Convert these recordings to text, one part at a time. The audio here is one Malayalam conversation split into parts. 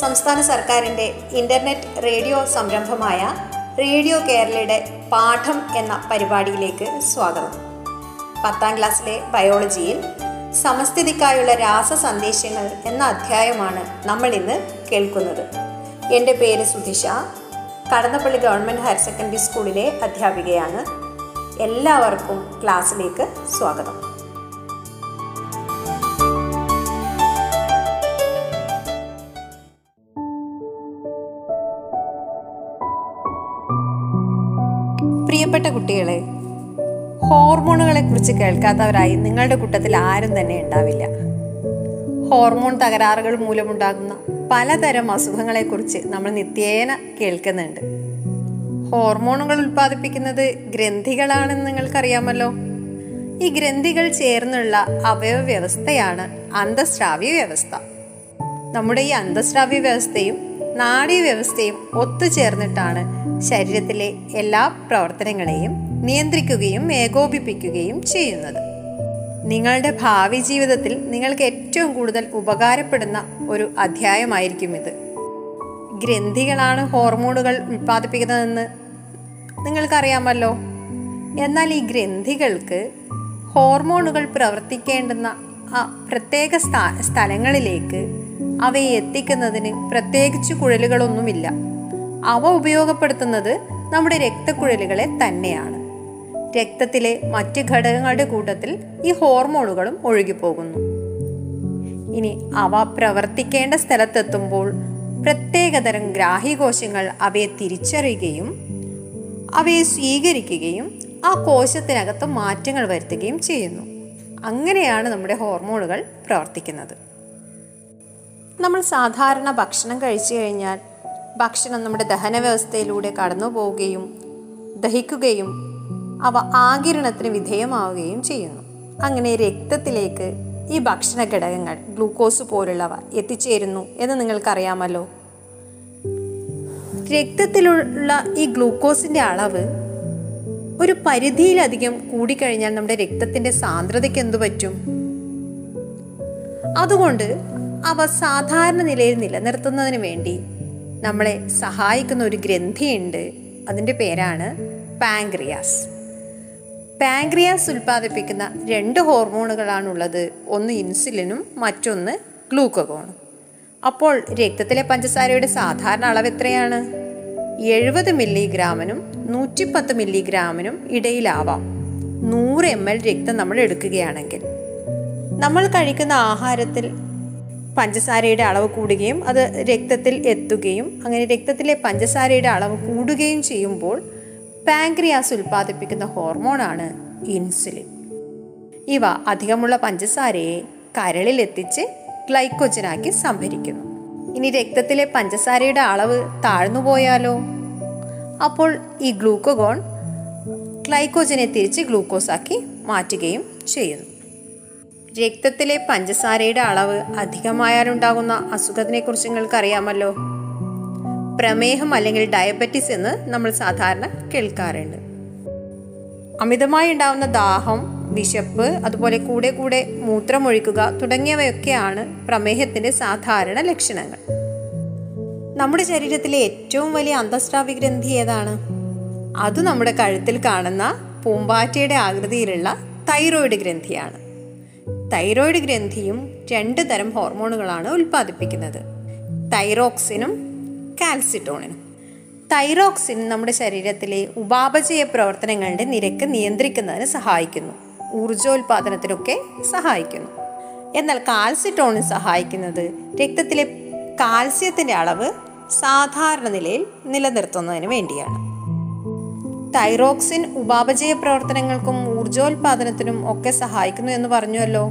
സംസ്ഥാന സർക്കാരിന്റെ ഇന്റർനെറ്റ് റേഡിയോ സംരംഭമായ റേഡിയോ കേരളയുടെ പാഠം എന്ന പരിപാടിയിലേക്ക് സ്വാഗതം. പത്താം ക്ലാസ്സിലെ ബയോളജിയിൽ സമസ്ഥിതിക്കായുള്ള രാസ സന്ദേശങ്ങൾ എന്ന അധ്യായമാണ് നമ്മൾ ഇന്ന് കേൾക്കുന്നത്. എന്റെ പേര് Sudhisha. Kadannappally government higher secondary സ്കൂളിലെ അധ്യാപികയാണ്. എല്ലാവർക്കും ക്ലാസ്സിലേക്ക് സ്വാഗതം. പ്രിയപ്പെട്ട കുട്ടികളെ ഹോർമോണുകളെ കുറിച്ച് കേൾക്കാത്തവരായി നിങ്ങളുടെ കൂട്ടത്തിൽ ആരും തന്നെ ഉണ്ടാവില്ല. ഹോർമോൺ തകരാറുകൾ മൂലമുണ്ടാകുന്ന പലതരം അസുഖങ്ങളെക്കുറിച്ച് നമ്മൾ നിത്യേന കേൾക്കുന്നുണ്ട്. ഹോർമോണുകൾ ഉൽപ്പാദിപ്പിക്കുന്നത് ഗ്രന്ഥികളാണെന്ന് നിങ്ങൾക്കറിയാമല്ലോ. ഈ ഗ്രന്ഥികൾ ചേർന്നുള്ള അവയവ വ്യവസ്ഥയാണ് അന്തസ്രാവ്യ വ്യവസ്ഥ. നമ്മുടെ ഈ അന്തസ്രാവ്യ വ്യവസ്ഥയും നാഡീ വ്യവസ്ഥയും ഒത്തുചേർന്നിട്ടാണ് ശരീരത്തിലെ എല്ലാ പ്രവർത്തനങ്ങളെയും നിയന്ത്രിക്കുകയും ഏകോപിപ്പിക്കുകയും ചെയ്യുന്നത്. നിങ്ങളുടെ ഭാവി ജീവിതത്തിൽ നിങ്ങൾക്ക് ഏറ്റവും കൂടുതൽ ഉപകാരപ്പെടുന്ന ഒരു അധ്യായമായിരിക്കും ഇത്. ഗ്രന്ഥികളാണ് ഹോർമോണുകൾ ഉൽപ്പാദിപ്പിക്കുന്നതെന്ന് നിങ്ങൾക്കറിയാമല്ലോ. എന്നാൽ ഈ ഗ്രന്ഥികൾക്ക് ഹോർമോണുകൾ പ്രവർത്തിക്കേണ്ടുന്ന ആ പ്രത്യേക സ്ഥലങ്ങളിലേക്ക് അവയെ എത്തിക്കുന്നതിന് പ്രത്യേകിച്ച് കുഴലുകളൊന്നുമില്ല. അവ ഉപയോഗപ്പെടുത്തുന്നത് നമ്മുടെ രക്തക്കുഴലുകളെ തന്നെയാണ്. രക്തത്തിലെ മറ്റ് ഘടകങ്ങളുടെ കൂട്ടത്തിൽ ഈ ഹോർമോണുകളും ഒഴുകിപ്പോകുന്നു. ഇനി അവ പ്രവർത്തിക്കേണ്ട സ്ഥലത്തെത്തുമ്പോൾ പ്രത്യേകതരം ഗ്രാഹികോശങ്ങൾ അവയെ തിരിച്ചറിയുകയും അവയെ സ്വീകരിക്കുകയും ആ കോശത്തിനകത്ത് മാറ്റങ്ങൾ വരുത്തുകയും ചെയ്യുന്നു. അങ്ങനെയാണ് നമ്മുടെ ഹോർമോണുകൾ പ്രവർത്തിക്കുന്നത്. നമ്മൾ സാധാരണ ഭക്ഷണം കഴിച്ചു കഴിഞ്ഞാൽ ഭക്ഷണം നമ്മുടെ ദഹന വ്യവസ്ഥയിലൂടെ കടന്നു പോവുകയും ദഹിക്കുകയും അവ ആകിരണത്തിന് വിധേയമാവുകയും ചെയ്യുന്നു. അങ്ങനെ രക്തത്തിലേക്ക് ഈ ഭക്ഷണ ഘടകങ്ങൾ ഗ്ലൂക്കോസ് പോലുള്ളവ എത്തിച്ചേരുന്നു എന്ന് നിങ്ങൾക്കറിയാമല്ലോ. രക്തത്തിലുള്ള ഈ ഗ്ലൂക്കോസിന്റെ അളവ് ഒരു പരിധിയിലധികം കൂടിക്കഴിഞ്ഞാൽ നമ്മുടെ രക്തത്തിന്റെ സാന്ദ്രതയ്ക്ക് എന്തു പറ്റും? അതുകൊണ്ട് അവ സാധാരണ നിലയിൽ നിലനിർത്തുന്നതിന് വേണ്ടി നമ്മളെ സഹായിക്കുന്ന ഒരു ഗ്രന്ഥിയുണ്ട്. അതിന്റെ പേരാണ് പാങ്ക്രിയാസ്. പാങ്ക്രിയാസ് ഉൽപ്പാദിപ്പിക്കുന്ന രണ്ട് ഹോർമോണുകളാണുള്ളത്. ഒന്ന് ഇൻസുലിനും മറ്റൊന്ന് ഗ്ലൂക്കഗോണും. അപ്പോൾ രക്തത്തിലെ പഞ്ചസാരയുടെ സാധാരണ അളവ് എത്രയാണ്? എഴുപത് മില്ലിഗ്രാമിനും നൂറ്റിപ്പത്ത് മില്ലിഗ്രാമിനും ഇടയിലാവാം. നൂറ് എം എൽ രക്തം നമ്മൾ എടുക്കുകയാണെങ്കിൽ. നമ്മൾ കഴിക്കുന്ന ആഹാരത്തിൽ പഞ്ചസാരയുടെ അളവ് കൂടുകയും അത് രക്തത്തിൽ എത്തുകയും അങ്ങനെ രക്തത്തിലെ പഞ്ചസാരയുടെ അളവ് കൂടുകയും ചെയ്യുമ്പോൾ പാങ്ക്രിയാസ് ഉൽപ്പാദിപ്പിക്കുന്ന ഹോർമോണാണ് ഇൻസുലിൻ. ഇവ അധികമുള്ള പഞ്ചസാരയെ കരളിൽ എത്തിച്ച് ഗ്ലൈക്കോജനാക്കി സംഭരിക്കുന്നു. ഇനി രക്തത്തിലെ പഞ്ചസാരയുടെ അളവ് താഴ്ന്നു പോയാലോ? അപ്പോൾ ഈ ഗ്ലൂക്കോഗോൺ ഗ്ലൈക്കോജനെ തിരിച്ച് ഗ്ലൂക്കോസാക്കി മാറ്റുകയും ചെയ്യുന്നു. രക്തത്തിലെ പഞ്ചസാരയുടെ അളവ് അധികമായാലുണ്ടാകുന്ന നിങ്ങൾക്ക് അറിയാമല്ലോ പ്രമേഹം അല്ലെങ്കിൽ ഡയബറ്റിസ് എന്ന് നമ്മൾ സാധാരണ കേൾക്കാറുണ്ട്. അമിതമായി ഉണ്ടാകുന്ന ദാഹം വിശപ്പ് അതുപോലെ കൂടെ കൂടെ മൂത്രമൊഴിക്കുക തുടങ്ങിയവയൊക്കെയാണ് പ്രമേഹത്തിന്റെ സാധാരണ ലക്ഷണങ്ങൾ. നമ്മുടെ ശരീരത്തിലെ ഏറ്റവും വലിയ അന്തസ്രാവി ഗ്രന്ഥി ഏതാണ്? അത് നമ്മുടെ കഴുത്തിൽ കാണുന്ന പൂമ്പാറ്റയുടെ ആകൃതിയിലുള്ള തൈറോയിഡ് ഗ്രന്ഥിയാണ്. തൈറോയിഡ് ഗ്രന്ഥിയും രണ്ട് തരം ഹോർമോണുകളാണ് ഉൽപ്പാദിപ്പിക്കുന്നത്. തൈറോക്സിനും കാൽസിറ്റോണിനും. തൈറോക്സിൻ നമ്മുടെ ശരീരത്തിലെ ഉപാപചയ പ്രവർത്തനങ്ങളുടെ നിരക്ക് നിയന്ത്രിക്കുന്നതിന് സഹായിക്കുന്നു. ഊർജോൽപാദനത്തിനൊക്കെ സഹായിക്കുന്നു. എന്നാൽ കാൽസിറ്റോണിൻ സഹായിക്കുന്നത് രക്തത്തിലെ കാൽസ്യത്തിന്റെ അളവ് സാധാരണ നിലയിൽ നിലനിർത്തുന്നതിന് വേണ്ടിയാണ്. തൈറോക്സിൻ ഉപാപചയ പ്രവർത്തനങ്ങൾക്കും ഊർജോൽപാദനത്തിനും ഒക്കെ സഹായിക്കുന്നു എന്ന് പറഞ്ഞുവല്ലോ.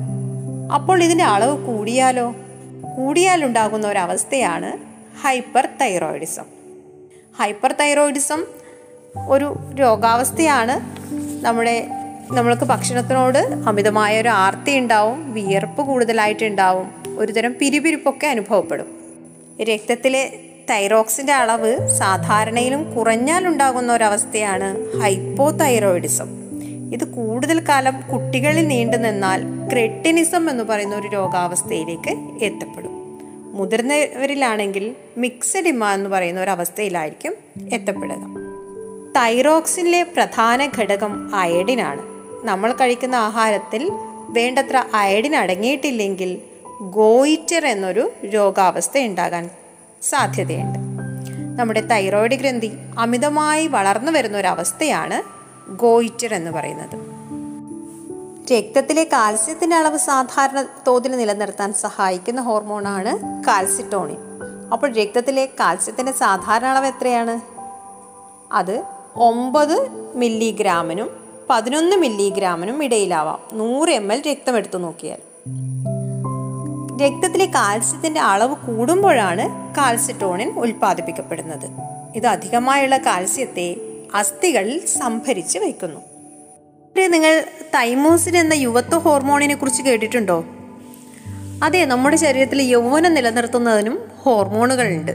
അപ്പോൾ ഇതിന്റെ അളവ് കൂടിയാലോ? കൂടിയാലുണ്ടാകുന്ന ഒരവസ്ഥയാണ് ഹൈപ്പർ തൈറോയിഡിസം ഹൈപ്പർ തൈറോയിഡിസം ഒരു രോഗാവസ്ഥയാണ്. നമ്മുടെ നമ്മൾക്ക് ഭക്ഷണത്തിനോട് അമിതമായ ഒരു ആർത്തി ഉണ്ടാവും വിയർപ്പ് കൂടുതലായിട്ടുണ്ടാവും ഒരുതരം പിരിപിരിപ്പൊക്കെ അനുഭവപ്പെടും. രക്തത്തിലെ തൈറോക്സിന്റെ അളവ് സാധാരണയിലും കുറഞ്ഞാൽ ഉണ്ടാകുന്ന ഒരവസ്ഥയാണ് ഹൈപ്പോ തൈറോയിഡിസം ഇത് കൂടുതൽ കാലം കുട്ടികളിൽ നീണ്ടു നിന്നാൽ ക്രെട്ടിനിസം എന്ന് പറയുന്ന ഒരു രോഗാവസ്ഥയിലേക്ക് എത്തപ്പെടും. മുതിർന്നവരിലാണെങ്കിൽ മിക്സഡ് ഇമ എന്ന് പറയുന്ന ഒരു അവസ്ഥയിലായിരിക്കും എത്തപ്പെടുക. തൈറോക്സിനിലെ പ്രധാന ഘടകം അയഡിനാണ്. നമ്മൾ കഴിക്കുന്ന ആഹാരത്തിൽ വേണ്ടത്ര അയഡിൻ അടങ്ങിയിട്ടില്ലെങ്കിൽ ഗോയിറ്റർ എന്നൊരു രോഗാവസ്ഥ ഉണ്ടാകാൻ സാധ്യതയുണ്ട്. നമ്മുടെ തൈറോയിഡ് ഗ്രന്ഥി അമിതമായി വളർന്നു വരുന്ന ഒരു അവസ്ഥയാണ് ഗോയിറ്റർ എന്ന് പറയുന്നത്. രക്തത്തിലെ കാൽസ്യത്തിന്റെ അളവ് സാധാരണ തോതിൽ നിലനിർത്താൻ സഹായിക്കുന്ന ഹോർമോണാണ് കാൽസിറ്റോണിൻ. അപ്പോൾ രക്തത്തിലെ കാൽസ്യത്തിന്റെ സാധാരണ അളവ് എത്രയാണ്? അത് ഒമ്പത് മില്ലിഗ്രാമിനും പതിനൊന്ന് മില്ലിഗ്രാമിനും ഇടയിലാവാം. നൂറ് എം എൽ രക്തം എടുത്തു നോക്കിയാൽ. രക്തത്തിലെ കാൽസ്യത്തിന്റെ അളവ് കൂടുമ്പോഴാണ് കാൽസ്യട്ടോണിൻ ഉൽപ്പാദിപ്പിക്കപ്പെടുന്നത്. ഇത് അധികമായുള്ള കാൽസ്യത്തെ അസ്ഥികളിൽ സംഭരിച്ച് വയ്ക്കുന്നു. നിങ്ങൾ തൈമോസിൻ എന്ന യുവത്വ ഹോർമോണിനെ കുറിച്ച് കേട്ടിട്ടുണ്ടോ? അതെ നമ്മുടെ ശരീരത്തിൽ യൗവനം നിലനിർത്തുന്നതിനും ഹോർമോണുകളുണ്ട്.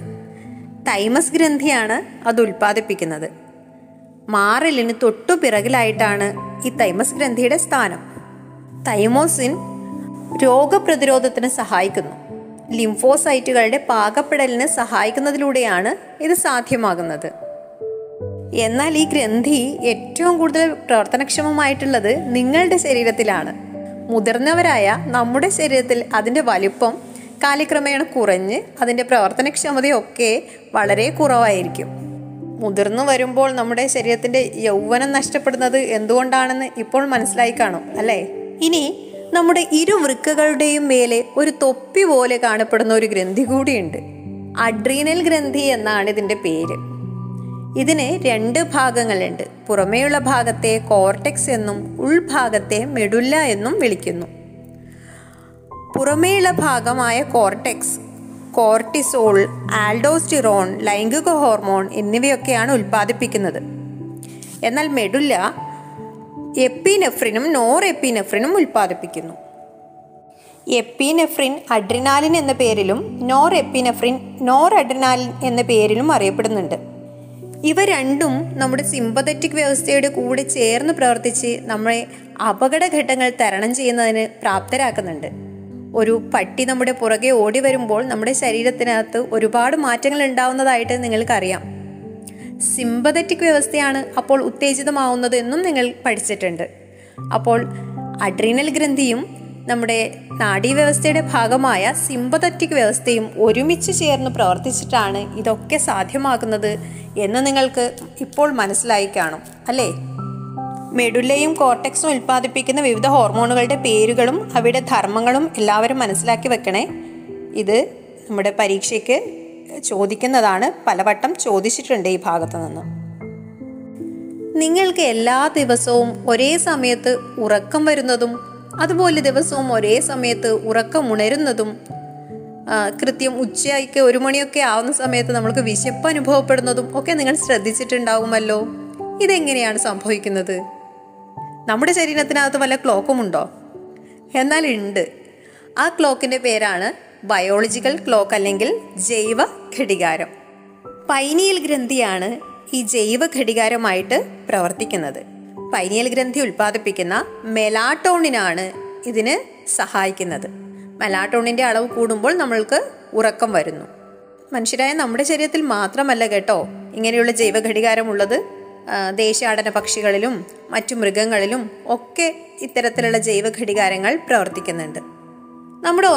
തൈമസ് ഗ്രന്ഥിയാണ് അത് ഉൽപ്പാദിപ്പിക്കുന്നത്. മാറലിന് തൊട്ടു പിറകിലായിട്ടാണ് ഈ തൈമസ് ഗ്രന്ഥിയുടെ സ്ഥാനം. തൈമോസിൻ രോഗപ്രതിരോധത്തിന് സഹായിക്കുന്നു. ലിംഫോസൈറ്റുകളുടെ പാകപ്പെടലിന് സഹായിക്കുന്നതിലൂടെയാണ് ഇത് സാധ്യമാകുന്നത്. എന്നാൽ ഈ ഗ്രന്ഥി ഏറ്റവും കൂടുതൽ പ്രവർത്തനക്ഷമമായിട്ടുള്ളത് നിങ്ങളുടെ ശരീരത്തിലാണ്. മുതിർന്നവരായ നമ്മുടെ ശരീരത്തിൽ അതിന്റെ വലിപ്പം കാലക്രമേണ കുറഞ്ഞ് അതിന്റെ പ്രവർത്തനക്ഷമതയൊക്കെ വളരെ കുറവായിരിക്കും. മുതിർന്നു വരുമ്പോൾ നമ്മുടെ ശരീരത്തിന്റെ യൗവനം നഷ്ടപ്പെടുന്നത് എന്തുകൊണ്ടാണെന്ന് ഇപ്പോൾ മനസ്സിലായി കാണും അല്ലേ? ഇനി നമ്മുടെ ഇരു വൃക്കകളുടെയും മേലെ ഒരു തൊപ്പി പോലെ കാണപ്പെടുന്ന ഒരു ഗ്രന്ഥി കൂടിയുണ്ട്. അഡ്രീനൽ ഗ്രന്ഥി എന്നാണ് ഇതിന്റെ പേര്. ഇതിന് രണ്ട് ഭാഗങ്ങളുണ്ട്. പുറമേയുള്ള ഭാഗത്തെ കോർട്ടെക്സ് എന്നും ഉൾഭാഗത്തെ മെഡുല്ല എന്നും വിളിക്കുന്നു. പുറമേയുള്ള ഭാഗമായ കോർട്ടെക്സ് കോർട്ടിസോൾ ആൽഡോസ്റ്റിറോൺ ലൈംഗിക ഹോർമോൺ എന്നിവയൊക്കെയാണ് ഉൽപ്പാദിപ്പിക്കുന്നത്. എന്നാൽ മെഡുല്ല എപ്പിനെഫ്രിനും നോർ എപ്പിനെഫ്രിനും ഉൽപ്പാദിപ്പിക്കുന്നു. എപ്പിനെഫ്രിൻ അഡ്രിനാലിൻ എന്ന പേരിലും നോർ എപ്പിനെഫ്രിൻ നോർ അഡ്രിനാലിൻ എന്ന പേരിലും അറിയപ്പെടുന്നുണ്ട്. ഇവ രണ്ടും നമ്മുടെ സിമ്പതറ്റിക് വ്യവസ്ഥയുടെ കൂടെ ചേർന്ന് പ്രവർത്തിച്ച് നമ്മളെ അപകടഘട്ടങ്ങൾ തരണം ചെയ്യുന്നതിന് പ്രാപ്തരാക്കുന്നുണ്ട്. ഒരു പട്ടി നമ്മുടെ പുറകെ ഓടി വരുമ്പോൾ നമ്മുടെ ശരീരത്തിനകത്ത് ഒരുപാട് മാറ്റങ്ങൾ ഉണ്ടാവുന്നതായിട്ട് നിങ്ങൾക്കറിയാം. സിമ്പതറ്റിക് വ്യവസ്ഥയാണ് അപ്പോൾ ഉത്തേജിതമാവുന്നത് എന്നും നിങ്ങൾ പഠിച്ചിട്ടുണ്ട്. അപ്പോൾ അഡ്രീനൽ ഗ്രന്ഥിയും നമ്മുടെ നാഡീവ്യവസ്ഥയുടെ ഭാഗമായ സിമ്പതറ്റിക് വ്യവസ്ഥയും ഒരുമിച്ച് ചേർന്ന് പ്രവർത്തിച്ചിട്ടാണ് ഇതൊക്കെ സാധ്യമാകുന്നത് എന്ന് നിങ്ങൾക്ക് ഇപ്പോൾ മനസ്സിലായി കാണും അല്ലേ? മെഡുല്ലയും കോർട്ടെക്സും ഉൽപ്പാദിപ്പിക്കുന്ന വിവിധ ഹോർമോണുകളുടെ പേരുകളും അവയുടെ ധർമ്മങ്ങളും എല്ലാവരും മനസ്സിലാക്കി വെക്കണേ. ഇത് നമ്മുടെ പരീക്ഷയ്ക്ക് ചോദിക്കുന്നതാണ് പലവട്ടം ചോദിച്ചിട്ടുണ്ട് ഈ ഭാഗത്തു നിന്ന്. നിങ്ങൾക്ക് എല്ലാ ദിവസവും ഒരേ സമയത്ത് ഉറക്കം വരുന്നതും അതുപോലെ ദിവസവും ഒരേ സമയത്ത് ഉറക്കം ഉണരുന്നതും കൃത്യം ഉച്ചയ്ക്ക് ഒരു മണിയൊക്കെ ആവുന്ന സമയത്ത് നമ്മൾക്ക് വിശപ്പ് അനുഭവപ്പെടുന്നതും ഒക്കെ നിങ്ങൾ ശ്രദ്ധിച്ചിട്ടുണ്ടാവുമല്ലോ. ഇതെങ്ങനെയാണ് സംഭവിക്കുന്നത്? നമ്മുടെ ശരീരത്തിനകത്ത് വല്ല ക്ലോക്കും ഉണ്ടോ എന്നാൽ ഉണ്ട്. ആ ക്ലോക്കിന്റെ പേരാണ് ബയോളജിക്കൽ ക്ലോക്ക് അല്ലെങ്കിൽ ജൈവ ഘടികാരം. പൈനിയൽ ഗ്രന്ഥിയാണ് ഈ ജൈവ ഘടികാരമായിട്ട് പ്രവർത്തിക്കുന്നത്. പൈനിയൽ ഗ്രന്ഥി ഉൽപ്പാദിപ്പിക്കുന്ന മെലാട്ടോണിനാണ് ഇതിന് സഹായിക്കുന്നത്. മെലാട്ടോണിന്റെ അളവ് കൂടുമ്പോൾ നമ്മൾക്ക് ഉറക്കം വരുന്നു. മനുഷ്യരായ നമ്മുടെ ശരീരത്തിൽ മാത്രമല്ല കേട്ടോ ഇങ്ങനെയുള്ള ജൈവ ഘടികാരമുള്ളത് ദേശാടന പക്ഷികളിലും മറ്റു മൃഗങ്ങളിലും ഒക്കെ ഇത്തരത്തിലുള്ള ജൈവ ഘടികാരങ്ങൾ പ്രവർത്തിക്കുന്നുണ്ട്. നമ്മുടെ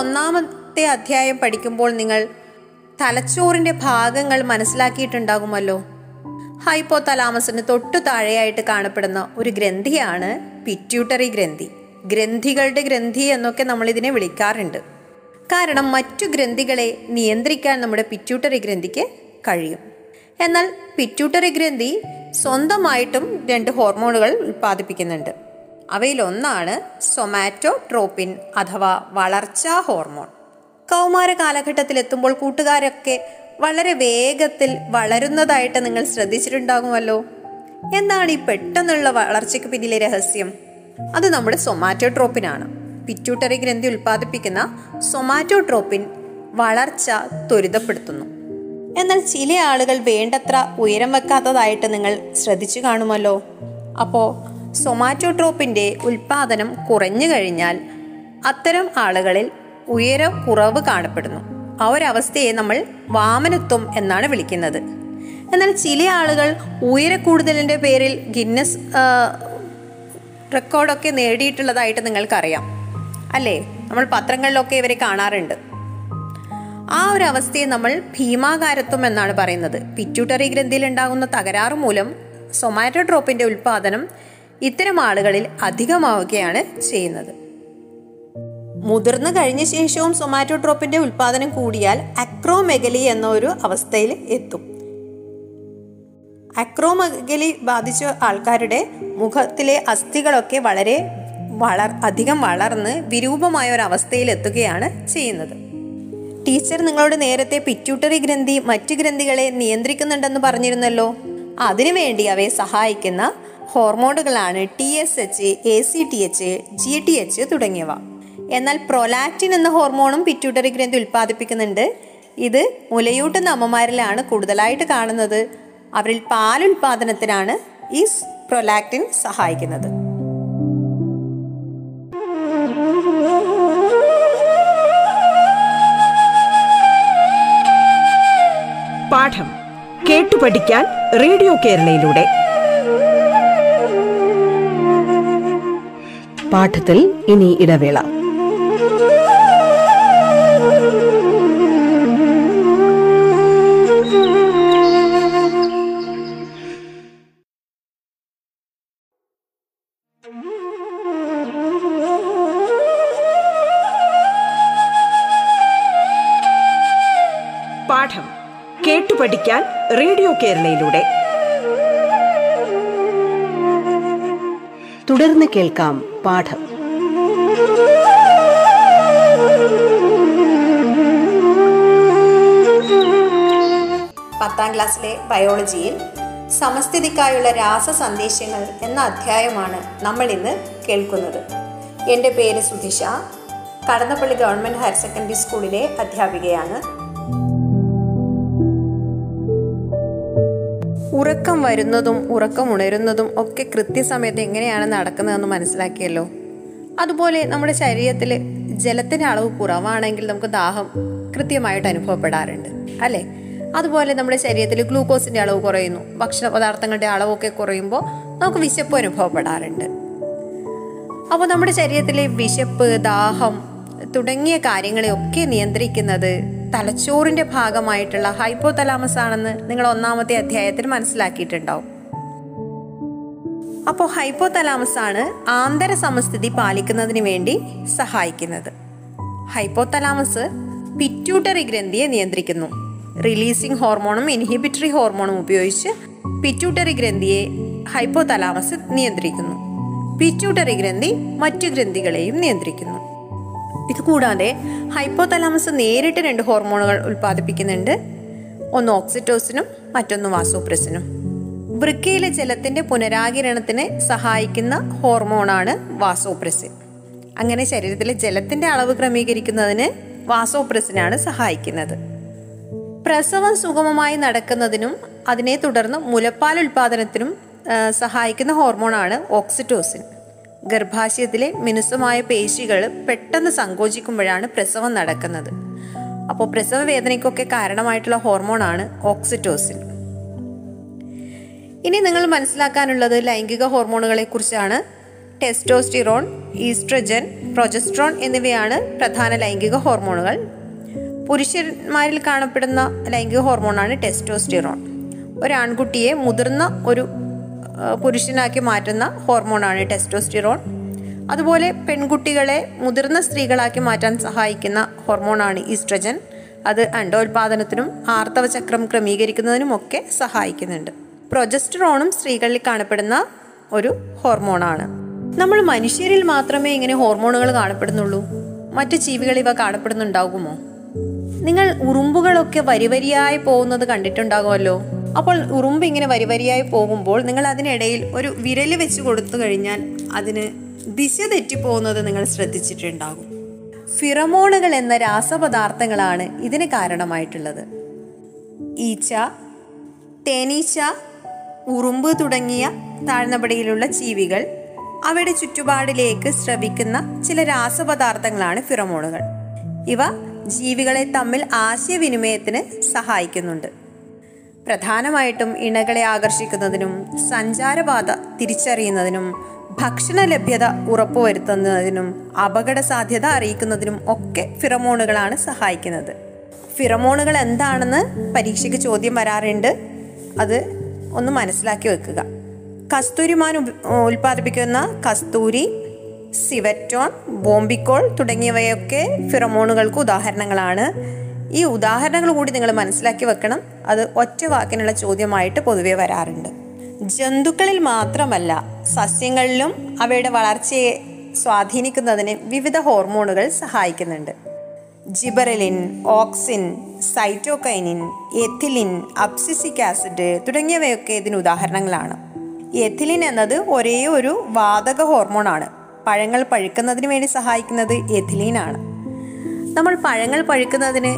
ഒന്നാമത്തെ അധ്യായം പഠിക്കുമ്പോൾ നിങ്ങൾ തലച്ചോറിന്റെ ഭാഗങ്ങൾ മനസ്സിലാക്കിയിട്ടുണ്ടാകുമല്ലോ. ഹൈപ്പോ തലാമസിന് തൊട്ടു താഴെയായിട്ട് കാണപ്പെടുന്ന ഒരു ഗ്രന്ഥിയാണ് പിറ്റ്യൂട്ടറി ഗ്രന്ഥി. ഗ്രന്ഥികളുടെ ഗ്രന്ഥി എന്നൊക്കെ നമ്മൾ ഇതിനെ വിളിക്കാറുണ്ട്. കാരണം മറ്റു ഗ്രന്ഥികളെ നിയന്ത്രിക്കാൻ നമ്മുടെ പിറ്റ്യൂട്ടറി ഗ്രന്ഥിക്ക് കഴിയും. എന്നാൽ പിറ്റ്യൂട്ടറി ഗ്രന്ഥി സ്വന്തമായിട്ടും രണ്ട് ഹോർമോണുകൾ ഉൽപ്പാദിപ്പിക്കുന്നുണ്ട്. അവയിലൊന്നാണ് സൊമാറ്റോട്രോപ്പിൻ അഥവാ വളർച്ചാ ഹോർമോൺ. കൗമാര കാലഘട്ടത്തിൽ എത്തുമ്പോൾ കൂട്ടുകാരൊക്കെ വളരെ വേഗത്തിൽ വളരുന്നതായിട്ട് നിങ്ങൾ ശ്രദ്ധിച്ചിട്ടുണ്ടാകുമല്ലോ. എന്താണ് ഈ പെട്ടെന്നുള്ള വളർച്ചയ്ക്ക് പിന്നിലെ രഹസ്യം? അത് നമ്മുടെ സൊമാറ്റോട്രോപ്പിനാണ്. പിറ്റ്യൂട്ടറി ഗ്രന്ഥി ഉൽപ്പാദിപ്പിക്കുന്ന സൊമാറ്റോട്രോപ്പിൻ വളർച്ച ത്വരിതപ്പെടുത്തുന്നു. എന്നാൽ ചില ആളുകൾ വേണ്ടത്ര ഉയരം വെക്കാത്തതായിട്ട് നിങ്ങൾ ശ്രദ്ധിച്ചു കാണുമല്ലോ. അപ്പോൾ സൊമാറ്റോട്രോപ്പിന്റെ ഉൽപ്പാദനം കുറഞ്ഞു കഴിഞ്ഞാൽ അത്തരം ആളുകളിൽ ഉയരം കുറവ് കാണപ്പെടുന്നു. ആ ഒരവസ്ഥയെ നമ്മൾ വാമനത്വം എന്നാണ് വിളിക്കുന്നത്. എന്നാൽ ചില ആളുകൾ ഉയരക്കൂടുതലിന്റെ പേരിൽ ഗിന്നസ് റെക്കോർഡൊക്കെ നേടിയിട്ടുള്ളതായിട്ട് നിങ്ങൾക്കറിയാം. അല്ലേ? നമ്മൾ പത്രങ്ങളിലൊക്കെ ഇവരെ കാണാറുണ്ട്. ആ ഒരു അവസ്ഥയെ നമ്മൾ ഭീമാകാരത്വം എന്നാണ് പറയുന്നത്. പിറ്റ്യൂട്ടറി ഗ്രന്ഥിയിൽ ഉണ്ടാകുന്ന തകരാറ് മൂലം സൊമാറ്റോട്രോപ്പിന്റെ ഉൽപ്പാദനം ഇത്തരം ആളുകളിൽ അധികമാവുകയാണ് ചെയ്യുന്നത്. മുതിർന്നു കഴിഞ്ഞ ശേഷവും സൊമാറ്റോട്രോപ്പിന്റെ ഉൽപാദനം കൂടിയാൽ അക്രോമെഗലി എന്ന ഒരു അവസ്ഥയിൽ എത്തും. അക്രോമെഗലി ബാധിച്ച ആൾക്കാരുടെ മുഖത്തിലെ അസ്ഥികളൊക്കെ വളരെ വളർ അധികം വളർന്ന് വിരൂപമായ ഒരു അവസ്ഥയിൽ എത്തുകയാണ് ചെയ്യുന്നത്. ടീച്ചർ നിങ്ങളോട് നേരത്തെ പിറ്റ്യൂട്ടറി ഗ്രന്ഥി മറ്റ് ഗ്രന്ഥികളെ നിയന്ത്രിക്കുന്നുണ്ടെന്ന് പറഞ്ഞിരുന്നല്ലോ. അതിനുവേണ്ടി അവയെ സഹായിക്കുന്ന ഹോർമോണുകളാണ് T S H A C T H G T H തുടങ്ങിയവ. എന്നാൽ പ്രൊലാക്റ്റിൻ എന്ന ഹോർമോണും പിറ്റ്യൂട്ടറി ഗ്രന്ഥി ഉൽപ്പാദിപ്പിക്കുന്നുണ്ട്. ഇത് മുലയൂട്ടുന്ന അമ്മമാരിലാണ് കൂടുതലായിട്ട് കാണുന്നത്. അവരിൽ പാലുൽപാദനത്തിനാണ് ഈ പ്രൊലാക്റ്റിൻ സഹായിക്കുന്നത്. പാഠം കേട്ടു പഠിക്കാൻ റേഡിയോ കേരളയിലൂടെ. പാഠത്തിൽ ഇനി ഇടവേള. കേട്ടു പഠിക്കാൻ റേഡിയോ കേരളയിലൂടെ. തുടർന്ന് കേൾക്കാം പാഠം. പത്താം ക്ലാസ്സിലെ ബയോളജിയിൽ സമസ്ഥിതിക്കായുള്ള രാസ സന്ദേശങ്ങൾ എന്ന അധ്യായമാണ് നമ്മൾ ഇന്ന് കേൾക്കുന്നത്. എന്റെ പേര് Sudhisha. Kadannappally government higher secondary സ്കൂളിലെ അധ്യാപികയാണ്. ഉറക്കം വരുന്നതും ഉറക്കം ഉണരുന്നതും ഒക്കെ കൃത്യസമയത്ത് എങ്ങനെയാണ് നടക്കുന്നതെന്ന് മനസ്സിലാക്കിയല്ലോ. അതുപോലെ നമ്മുടെ ശരീരത്തിൽ ജലത്തിന്റെ അളവ് കുറവാണെങ്കിൽ നമുക്ക് ദാഹം കൃത്യമായിട്ട് അനുഭവപ്പെടാറുണ്ട് അല്ലേ? അതുപോലെ നമ്മുടെ ശരീരത്തിൽ ഗ്ലൂക്കോസിന്റെ അളവ് കുറയുന്നു ഭക്ഷണ പദാർത്ഥങ്ങളുടെ അളവൊക്കെ കുറയുമ്പോൾ നമുക്ക് വിശപ്പ് അനുഭവപ്പെടാറുണ്ട്. അപ്പോൾ നമ്മുടെ ശരീരത്തിലെ വിശപ്പ് ദാഹം തുടങ്ങിയ കാര്യങ്ങളെയൊക്കെ നിയന്ത്രിക്കുന്നത് തലച്ചോറിന്റെ ഭാഗമായിട്ടുള്ള ഹൈപ്പോ തലാമസ് ആണെന്ന് നിങ്ങൾ ഒന്നാമത്തെ അധ്യായത്തിൽ മനസ്സിലാക്കിയിട്ടുണ്ടാവും. അപ്പോൾ ഹൈപ്പോ തലാമസ് ആണ് ആന്തര സമസ്ഥിതി പാലിക്കുന്നതിന് വേണ്ടി സഹായിക്കുന്നത്. ഹൈപ്പോ തലാമസ് പിറ്റ്യൂട്ടറി ഗ്രന്ഥിയെ നിയന്ത്രിക്കുന്നു. റിലീസിംഗ് ഹോർമോണും ഇൻഹിബിറ്ററി ഹോർമോണും ഉപയോഗിച്ച് പിറ്റ്യൂട്ടറി ഗ്രന്ഥിയെ ഹൈപ്പോ തലാമസ് നിയന്ത്രിക്കുന്നു. പിറ്റ്യൂട്ടറി ഗ്രന്ഥി മറ്റു ഗ്രന്ഥികളെയും നിയന്ത്രിക്കുന്നു. ഇതുകൂടാതെ ഹൈപ്പോതലാമസ് നേരിട്ട് രണ്ട് ഹോർമോണുകൾ ഉൽപ്പാദിപ്പിക്കുന്നുണ്ട്. ഒന്ന് ഓക്സിറ്റോസിനും മറ്റൊന്ന് വാസോപ്രസിനും. വൃക്കയിലെ ജലത്തിന്റെ പുനരാകിരണത്തിന് സഹായിക്കുന്ന ഹോർമോണാണ് വാസോപ്രസിൻ അങ്ങനെ ശരീരത്തിലെ ജലത്തിന്റെ അളവ് ക്രമീകരിക്കുന്നതിന് വാസോപ്രസിനാണ് സഹായിക്കുന്നത്. പ്രസവം സുഗമമായി നടക്കുന്നതിനും അതിനെ തുടർന്ന് മുലപ്പാൽ ഉൽപാദനത്തിനും ആ, സഹായിക്കുന്ന ഹോർമോണാണ് ഓക്സിറ്റോസിൻ. ഗർഭാശയത്തിലെ മിനുസമായ പേശികൾ പെട്ടെന്ന് സങ്കോചിക്കുമ്പോഴാണ് പ്രസവം നടക്കുന്നത്. അപ്പോൾ പ്രസവ വേദനയ്ക്കൊക്കെ കാരണമായിട്ടുള്ള ഹോർമോണാണ് ഓക്സിറ്റോസിൻ. ഇനി നിങ്ങൾ മനസ്സിലാക്കാനുള്ളത് ലൈംഗിക ഹോർമോണുകളെ കുറിച്ചാണ് ടെസ്റ്റോസ്റ്റിറോൺ ഈസ്ട്രജൻ പ്രൊജസ്ട്രോൺ എന്നിവയാണ് പ്രധാന ലൈംഗിക ഹോർമോണുകൾ. പുരുഷന്മാരിൽ കാണപ്പെടുന്ന ലൈംഗിക ഹോർമോണാണ് ടെസ്റ്റോസ്റ്റിറോൺ. ഒരു ആൺകുട്ടിയെ മുതിർന്ന ഒരു പുരുഷനാക്കി മാറ്റുന്ന ഹോർമോണാണ് ടെസ്റ്റോസ്റ്റിറോൺ. അതുപോലെ പെൺകുട്ടികളെ മുതിർന്ന സ്ത്രീകളാക്കി മാറ്റാൻ സഹായിക്കുന്ന ഹോർമോണാണ് ഈസ്ട്രജൻ. അത് അണ്ടോൽപാദനത്തിനും ആർത്തവചക്രം ക്രമീകരിക്കുന്നതിനും ക്രമീകരിക്കുന്നതിനുമൊക്കെ സഹായിക്കുന്നുണ്ട്. പ്രൊജസ്ട്രോണും സ്ത്രീകളിൽ കാണപ്പെടുന്ന ഒരു ഹോർമോണാണ്. നമ്മൾ മനുഷ്യരിൽ മാത്രമേ ഇങ്ങനെ ഹോർമോണുകൾ കാണപ്പെടുന്നുള്ളൂ. മറ്റ് ജീവികൾ ഇവ കാണപ്പെടുന്നുണ്ടാകുമോ? നിങ്ങൾ ഉറുമ്പുകളൊക്കെ വരിവരിയായി പോകുന്നത് കണ്ടിട്ടുണ്ടാകുമല്ലോ. അപ്പോൾ ഉറുമ്പ് ഇങ്ങനെ വരിവരിയായി പോകുമ്പോൾ നിങ്ങൾ അതിനിടയിൽ ഒരു വിരൽ വെച്ച് കൊടുത്തു കഴിഞ്ഞാൽ അതിന് ദിശ തെറ്റിപ്പോകുന്നത് നിങ്ങൾ ശ്രദ്ധിച്ചിട്ടുണ്ടാകും. ഫിറമോണുകൾ എന്ന രാസപദാർത്ഥങ്ങളാണ് ഇതിന് കാരണമായിട്ടുള്ളത്. ഈച്ച തേനീച്ച ഉറുമ്പ് തുടങ്ങിയ താഴ്ന്നപടിയിലുള്ള ജീവികൾ അവയുടെ ചുറ്റുപാടിലേക്ക് ശ്രവിക്കുന്ന ചില രാസപദാർത്ഥങ്ങളാണ് ഫിറമോണുകൾ. ഇവ ജീവികളെ തമ്മിൽ ആശയവിനിമയത്തിന് സഹായിക്കുന്നുണ്ട്. പ്രധാനമായിട്ടും ഇണകളെ ആകർഷിക്കുന്നതിനും സഞ്ചാരപാത തിരിച്ചറിയുന്നതിനും ഭക്ഷണ ലഭ്യത ഉറപ്പുവരുത്തുന്നതിനും അപകട സാധ്യത അറിയിക്കുന്നതിനും ഒക്കെ ഫിറമോണുകളാണ് സഹായിക്കുന്നത്. ഫിറമോണുകൾ എന്താണെന്ന് പരീക്ഷയ്ക്ക് ചോദ്യം വരാറുണ്ട്. അത് ഒന്ന് മനസ്സിലാക്കി വെക്കുക. കസ്തൂരിമാൻ ഉൽപ്പാദിപ്പിക്കുന്ന കസ്തൂരി സിവറ്റോൺ ബോംബിക്കോൾ തുടങ്ങിയവയൊക്കെ ഫിറമോണുകൾക്ക് ഉദാഹരണങ്ങളാണ്. ഈ ഉദാഹരണങ്ങൾ കൂടി നിങ്ങൾ മനസ്സിലാക്കി വെക്കണം. അത് ഒറ്റ വാക്കിനുള്ള ചോദ്യമായിട്ട് പൊതുവെ വരാറുണ്ട്. ജന്തുക്കളിൽ മാത്രമല്ല സസ്യങ്ങളിലും അവയുടെ വളർച്ചയെ സ്വാധീനിക്കുന്നതിന് വിവിധ ഹോർമോണുകൾ സഹായിക്കുന്നുണ്ട്. Gibberellin auxin cytokinin ethylene abscisic acid തുടങ്ങിയവയൊക്കെ ഇതിന് ഉദാഹരണങ്ങളാണ്. എഥിലിൻ എന്നത് ഒരേ ഒരു വാതക ഹോർമോണാണ്. പഴങ്ങൾ പഴുക്കുന്നതിന് വേണ്ടി സഹായിക്കുന്നത് എഥിലീനാണ്. നമ്മൾ പഴങ്ങൾ പഴുക്കുന്നതിന്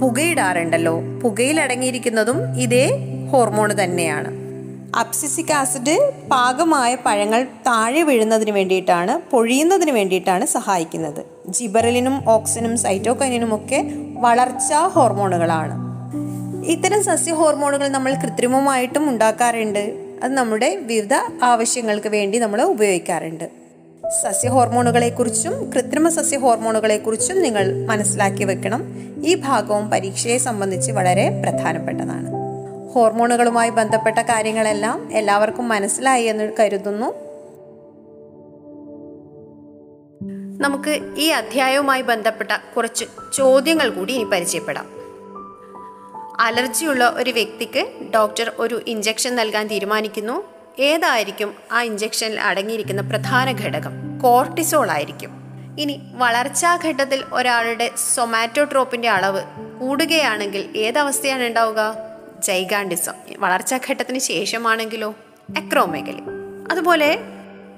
പുകയിടാറുണ്ടല്ലോ. പുകയിൽ അടങ്ങിയിരിക്കുന്നതും ഇതേ ഹോർമോൺ തന്നെയാണ്. അപ്സിസിക് ആസിഡ് പാകമായ പഴങ്ങൾ താഴെ വീഴുന്നതിന് വേണ്ടിയിട്ടാണ് പൊഴിയുന്നതിന് വേണ്ടിയിട്ടാണ് സഹായിക്കുന്നത്. ജിബറലിനും ഓക്സിനും സൈറ്റോകൈനിനും ഒക്കെ വളർച്ചാ ഹോർമോണുകളാണ്. ഇത്തരം സസ്യ ഹോർമോണുകൾ നമ്മൾ കൃത്രിമമായിട്ടും ഉണ്ടാക്കാറുണ്ട്. അത് നമ്മുടെ വിവിധ ആവശ്യങ്ങൾക്ക് വേണ്ടി നമ്മൾ ഉപയോഗിക്കാറുണ്ട്. സസ്യ ഹോർമോണുകളെക്കുറിച്ചും കൃത്രിമ സസ്യ ഹോർമോണുകളെക്കുറിച്ചും നിങ്ങൾ മനസ്സിലാക്കി വെക്കണം. ഈ ഭാഗവും പരീക്ഷയെ സംബന്ധിച്ച് വളരെ പ്രധാനപ്പെട്ടതാണ്. ഹോർമോണുകളുമായി ബന്ധപ്പെട്ട കാര്യങ്ങളെല്ലാം എല്ലാവർക്കും മനസ്സിലായി എന്ന് കരുതുന്നു. നമുക്ക് ഈ അധ്യായവുമായി ബന്ധപ്പെട്ട കുറച്ച് ചോദ്യങ്ങൾ കൂടി ഇനി പരിചയപ്പെടാം. അലർജിയുള്ള ഒരു വ്യക്തിക്ക് ഡോക്ടർ ഒരു ഇഞ്ചക്ഷൻ നൽകാൻ തീരുമാനിക്കുന്നു. ഏതായിരിക്കും ആ ഇഞ്ചക്ഷനിൽ അടങ്ങിയിരിക്കുന്ന പ്രധാന ഘടകം? കോർട്ടിസോൾ ആയിരിക്കും. ഇനി വളർച്ചാ ഘട്ടത്തിൽ ഒരാളുടെ സൊമാറ്റോട്രോപ്പിന്റെ അളവ് കൂടുകയാണെങ്കിൽ ഏതവസ്ഥയാണ് ഉണ്ടാവുക? ജൈഗാണ്ടിസം. വളർച്ചാ ഘട്ടത്തിന് ശേഷമാണെങ്കിലോ? അക്രോമേഗലി. അതുപോലെ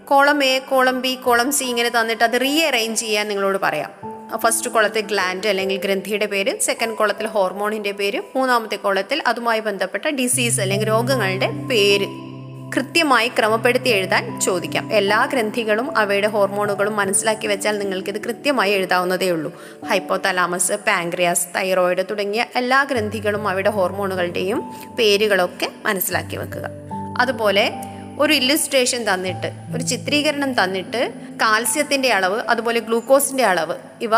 column A column B column C ഇങ്ങനെ തന്നിട്ട് അത് റീ അറേഞ്ച് ചെയ്യാൻ നിങ്ങളോട് പറയാം. ഫസ്റ്റ് കുളത്തിൽ ഗ്ലാൻഡ് അല്ലെങ്കിൽ ഗ്രന്ഥിയുടെ പേര് സെക്കൻഡ് കുളത്തിൽ ഹോർമോണിന്റെ പേര് മൂന്നാമത്തെ കുളത്തിൽ അതുമായി ബന്ധപ്പെട്ട ഡിസീസ് അല്ലെങ്കിൽ രോഗങ്ങളുടെ പേര്. കൃത്യമായി ക്രമപ്പെടുത്തി എഴുതാൻ ചോദിക്കാം. എല്ലാ ഗ്രന്ഥികളും അവയുടെ ഹോർമോണുകളും മനസ്സിലാക്കി വെച്ചാൽ നിങ്ങൾക്കിത് കൃത്യമായി എഴുതാവുന്നതേ ഉള്ളൂ. ഹൈപ്പോതലാമസ് പാങ്ക്രിയാസ് തൈറോയിഡ് തുടങ്ങിയ എല്ലാ ഗ്രന്ഥികളും അവയുടെ ഹോർമോണുകളുടെയും പേരുകളൊക്കെ മനസ്സിലാക്കി വെക്കുക. അതുപോലെ ഒരു ഇല്ലുസ്ട്രേഷൻ തന്നിട്ട് ഒരു ചിത്രീകരണം തന്നിട്ട് കാൽസ്യത്തിന്റെ അളവ് അതുപോലെ ഗ്ലൂക്കോസിന്റെ അളവ് ഇവ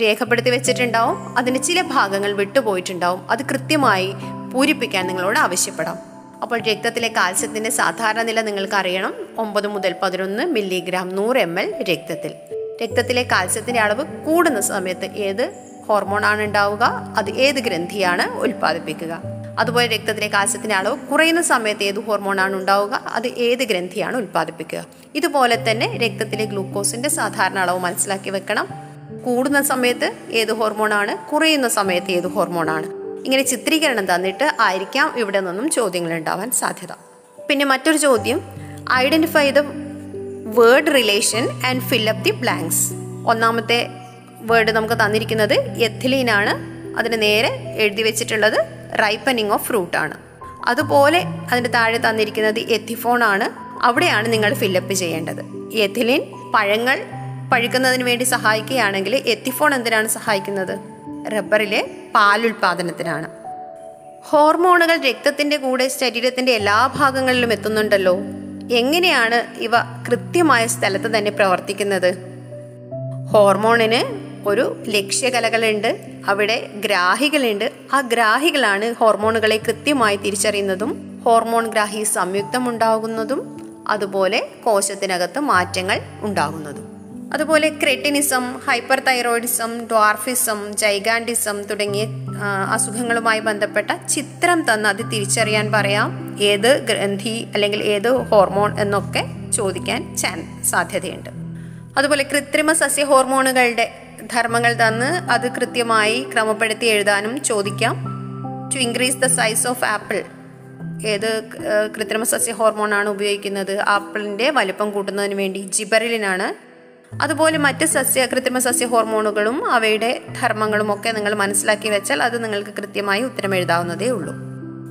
രേഖപ്പെടുത്തി വെച്ചിട്ടുണ്ടാവും. അതിന് ചില ഭാഗങ്ങൾ വിട്ടുപോയിട്ടുണ്ടാവും. അത് കൃത്യമായി പൂരിപ്പിക്കാൻ നിങ്ങളോട് ആവശ്യപ്പെടാം. അപ്പോൾ രക്തത്തിലെ കാൽസ്യത്തിന്റെ സാധാരണ നില നിങ്ങൾക്ക് അറിയണം ഒമ്പത് മുതൽ പതിനൊന്ന് മില്ലിഗ്രാം നൂറ് എം എൽ രക്തത്തിൽ. രക്തത്തിലെ കാൽസ്യത്തിന്റെ അളവ് കൂടുന്ന സമയത്ത് ഏത് ഹോർമോണാണ് ഉണ്ടാവുക? അത് ഏത് ഗ്രന്ഥിയാണ് ഉൽപ്പാദിപ്പിക്കുക? അതുപോലെ രക്തത്തിലെ കാൽസ്യത്തിന്റെ അളവ് കുറയുന്ന സമയത്ത് ഏത് ഹോർമോണാണ് ഉണ്ടാവുക? അത് ഏത് ഗ്രന്ഥിയാണ് ഉൽപ്പാദിപ്പിക്കുക? ഇതുപോലെ തന്നെ രക്തത്തിലെ ഗ്ലൂക്കോസിന്റെ സാധാരണ അളവ് മനസ്സിലാക്കി വെക്കണം. കൂടുന്ന സമയത്ത് ഏത് ഹോർമോണാണ്? കുറയുന്ന സമയത്ത് ഏത് ഹോർമോണാണ്? ഇങ്ങനെ ചിത്രീകരണം തന്നിട്ട് ആയിരിക്കാം ഇവിടെ നിന്നും ചോദ്യങ്ങൾ ഉണ്ടാവാൻ സാധ്യത. പിന്നെ മറ്റൊരു ചോദ്യം identify the word relation and fill up the blanks ഒന്നാമത്തെ വേർഡ് നമുക്ക് തന്നിരിക്കുന്നത് എഥിലീൻ ആണ്. അതിന് നേരെ എഴുതി വെച്ചിട്ടുള്ളത് റൈപ്പനിങ് ഓഫ് ഫ്രൂട്ട് ആണ്. അതുപോലെ അതിന്റെ താഴെ തന്നിരിക്കുന്നത് എത്തിഫോൺ ആണ്. അവിടെയാണ് നിങ്ങൾ ഫില്ലപ്പ് ചെയ്യേണ്ടത്. എഥിലിൻ പഴങ്ങൾ പഴുക്കുന്നതിന് വേണ്ടി സഹായിക്കുകയാണെങ്കിൽ എത്തിഫോൺ എന്തിനാണ് സഹായിക്കുന്നത്? റബ്ബറിലെ പാലുൽപാദനത്തിനാണ്. ഹോർമോണുകൾ രക്തത്തിന്റെ കൂടെ ശരീരത്തിന്റെ എല്ലാ ഭാഗങ്ങളിലും എത്തുന്നുണ്ടല്ലോ. എങ്ങനെയാണ് ഇവ കൃത്യമായ സ്ഥലത്ത് തന്നെ പ്രവർത്തിക്കുന്നത്? ഹോർമോണിന് ഒരു ലക്ഷ്യകലകളുണ്ട്. അവിടെ ഗ്രാഹികളുണ്ട്. ആ ഗ്രാഹികളാണ് ഹോർമോണുകളെ കൃത്യമായി തിരിച്ചറിയുന്നതും ഹോർമോൺ ഗ്രാഹി സംയുക്തം ഉണ്ടാകുന്നതും അതുപോലെ കോശത്തിനകത്ത് മാറ്റങ്ങൾ ഉണ്ടാകുന്നതും. അതുപോലെ cretinism hyperthyroidism dwarfism gigantism തുടങ്ങിയ അസുഖങ്ങളുമായി ബന്ധപ്പെട്ട ചിത്രം തന്ന് അത് തിരിച്ചറിയാൻ പറയാം. ഏത് ഗ്രന്ഥി അല്ലെങ്കിൽ ഏത് ഹോർമോൺ എന്നൊക്കെ ചോദിക്കാൻ ചാൻ സാധ്യതയുണ്ട്. അതുപോലെ കൃത്രിമ സസ്യ ഹോർമോണുകളുടെ ധർമ്മങ്ങൾ തന്ന് അത് കൃത്യമായി ക്രമപ്പെടുത്തി എഴുതാനും ചോദിക്കാം. To increase the size of apple ഏത് കൃത്രിമ സസ്യ ഹോർമോണാണ് ഉപയോഗിക്കുന്നത്? ആപ്പിളിന്റെ വലിപ്പം കൂട്ടുന്നതിന് വേണ്ടി ജിബറിലിനാണ് അതുപോലെ മറ്റ് സസ്യ കൃത്രിമ സസ്യ ഹോർമോണുകളും അവയുടെ ധർമ്മങ്ങളും ഒക്കെ നിങ്ങൾ മനസ്സിലാക്കി വെച്ചാൽ അത് നിങ്ങൾക്ക് കൃത്യമായി ഉത്തരം എഴുതാവുന്നതേ ഉള്ളൂ.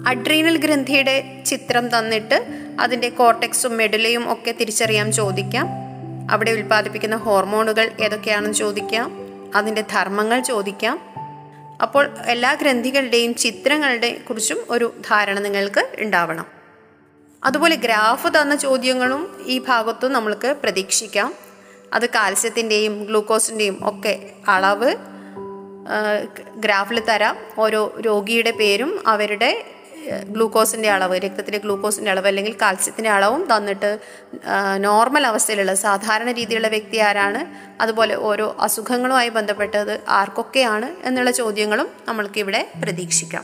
അഡ്രീനൽ ഗ്രന്ഥിയുടെ ചിത്രം തന്നിട്ട് അതിന്റെ കോർട്ടെക്സും മെഡലയും ഒക്കെ തിരിച്ചറിയാൻ ചോദിക്കാം. അവിടെ ഉൽപ്പാദിപ്പിക്കുന്ന ഹോർമോണുകൾ ഏതൊക്കെയാണെന്ന് ചോദിക്കാം. അതിന്റെ ധർമ്മങ്ങൾ ചോദിക്കാം. അപ്പോൾ എല്ലാ ഗ്രന്ഥികളുടെയും ചിത്രങ്ങളുടെ കുറിച്ചും ഒരു ധാരണ നിങ്ങൾക്ക് ഉണ്ടാവണം. അതുപോലെ ഗ്രാഫ് തന്ന ചോദ്യങ്ങളും ഈ ഭാഗത്തും നമ്മൾക്ക് പ്രതീക്ഷിക്കാം. അത് കാൽസ്യത്തിന്റെയും ഗ്ലൂക്കോസിന്റെയും ഒക്കെ അളവ് ഗ്രാഫിൽ തരാം. ഓരോ രോഗിയുടെ പേരും അവരുടെ ഗ്ലൂക്കോസിന്റെ അളവ് രക്തത്തിലെ ഗ്ലൂക്കോസിന്റെ അളവ് അല്ലെങ്കിൽ കാൽസ്യത്തിന്റെ അളവും തന്നിട്ട് നോർമൽ അവസ്ഥയിലുള്ള സാധാരണ രീതിയിലുള്ള വ്യക്തി ആരാണ് അതുപോലെ ഓരോ അസുഖങ്ങളുമായി ബന്ധപ്പെട്ടത് ആർക്കൊക്കെയാണ് എന്നുള്ള ചോദ്യങ്ങളും നമ്മൾക്കിവിടെ പ്രതീക്ഷിക്കാം.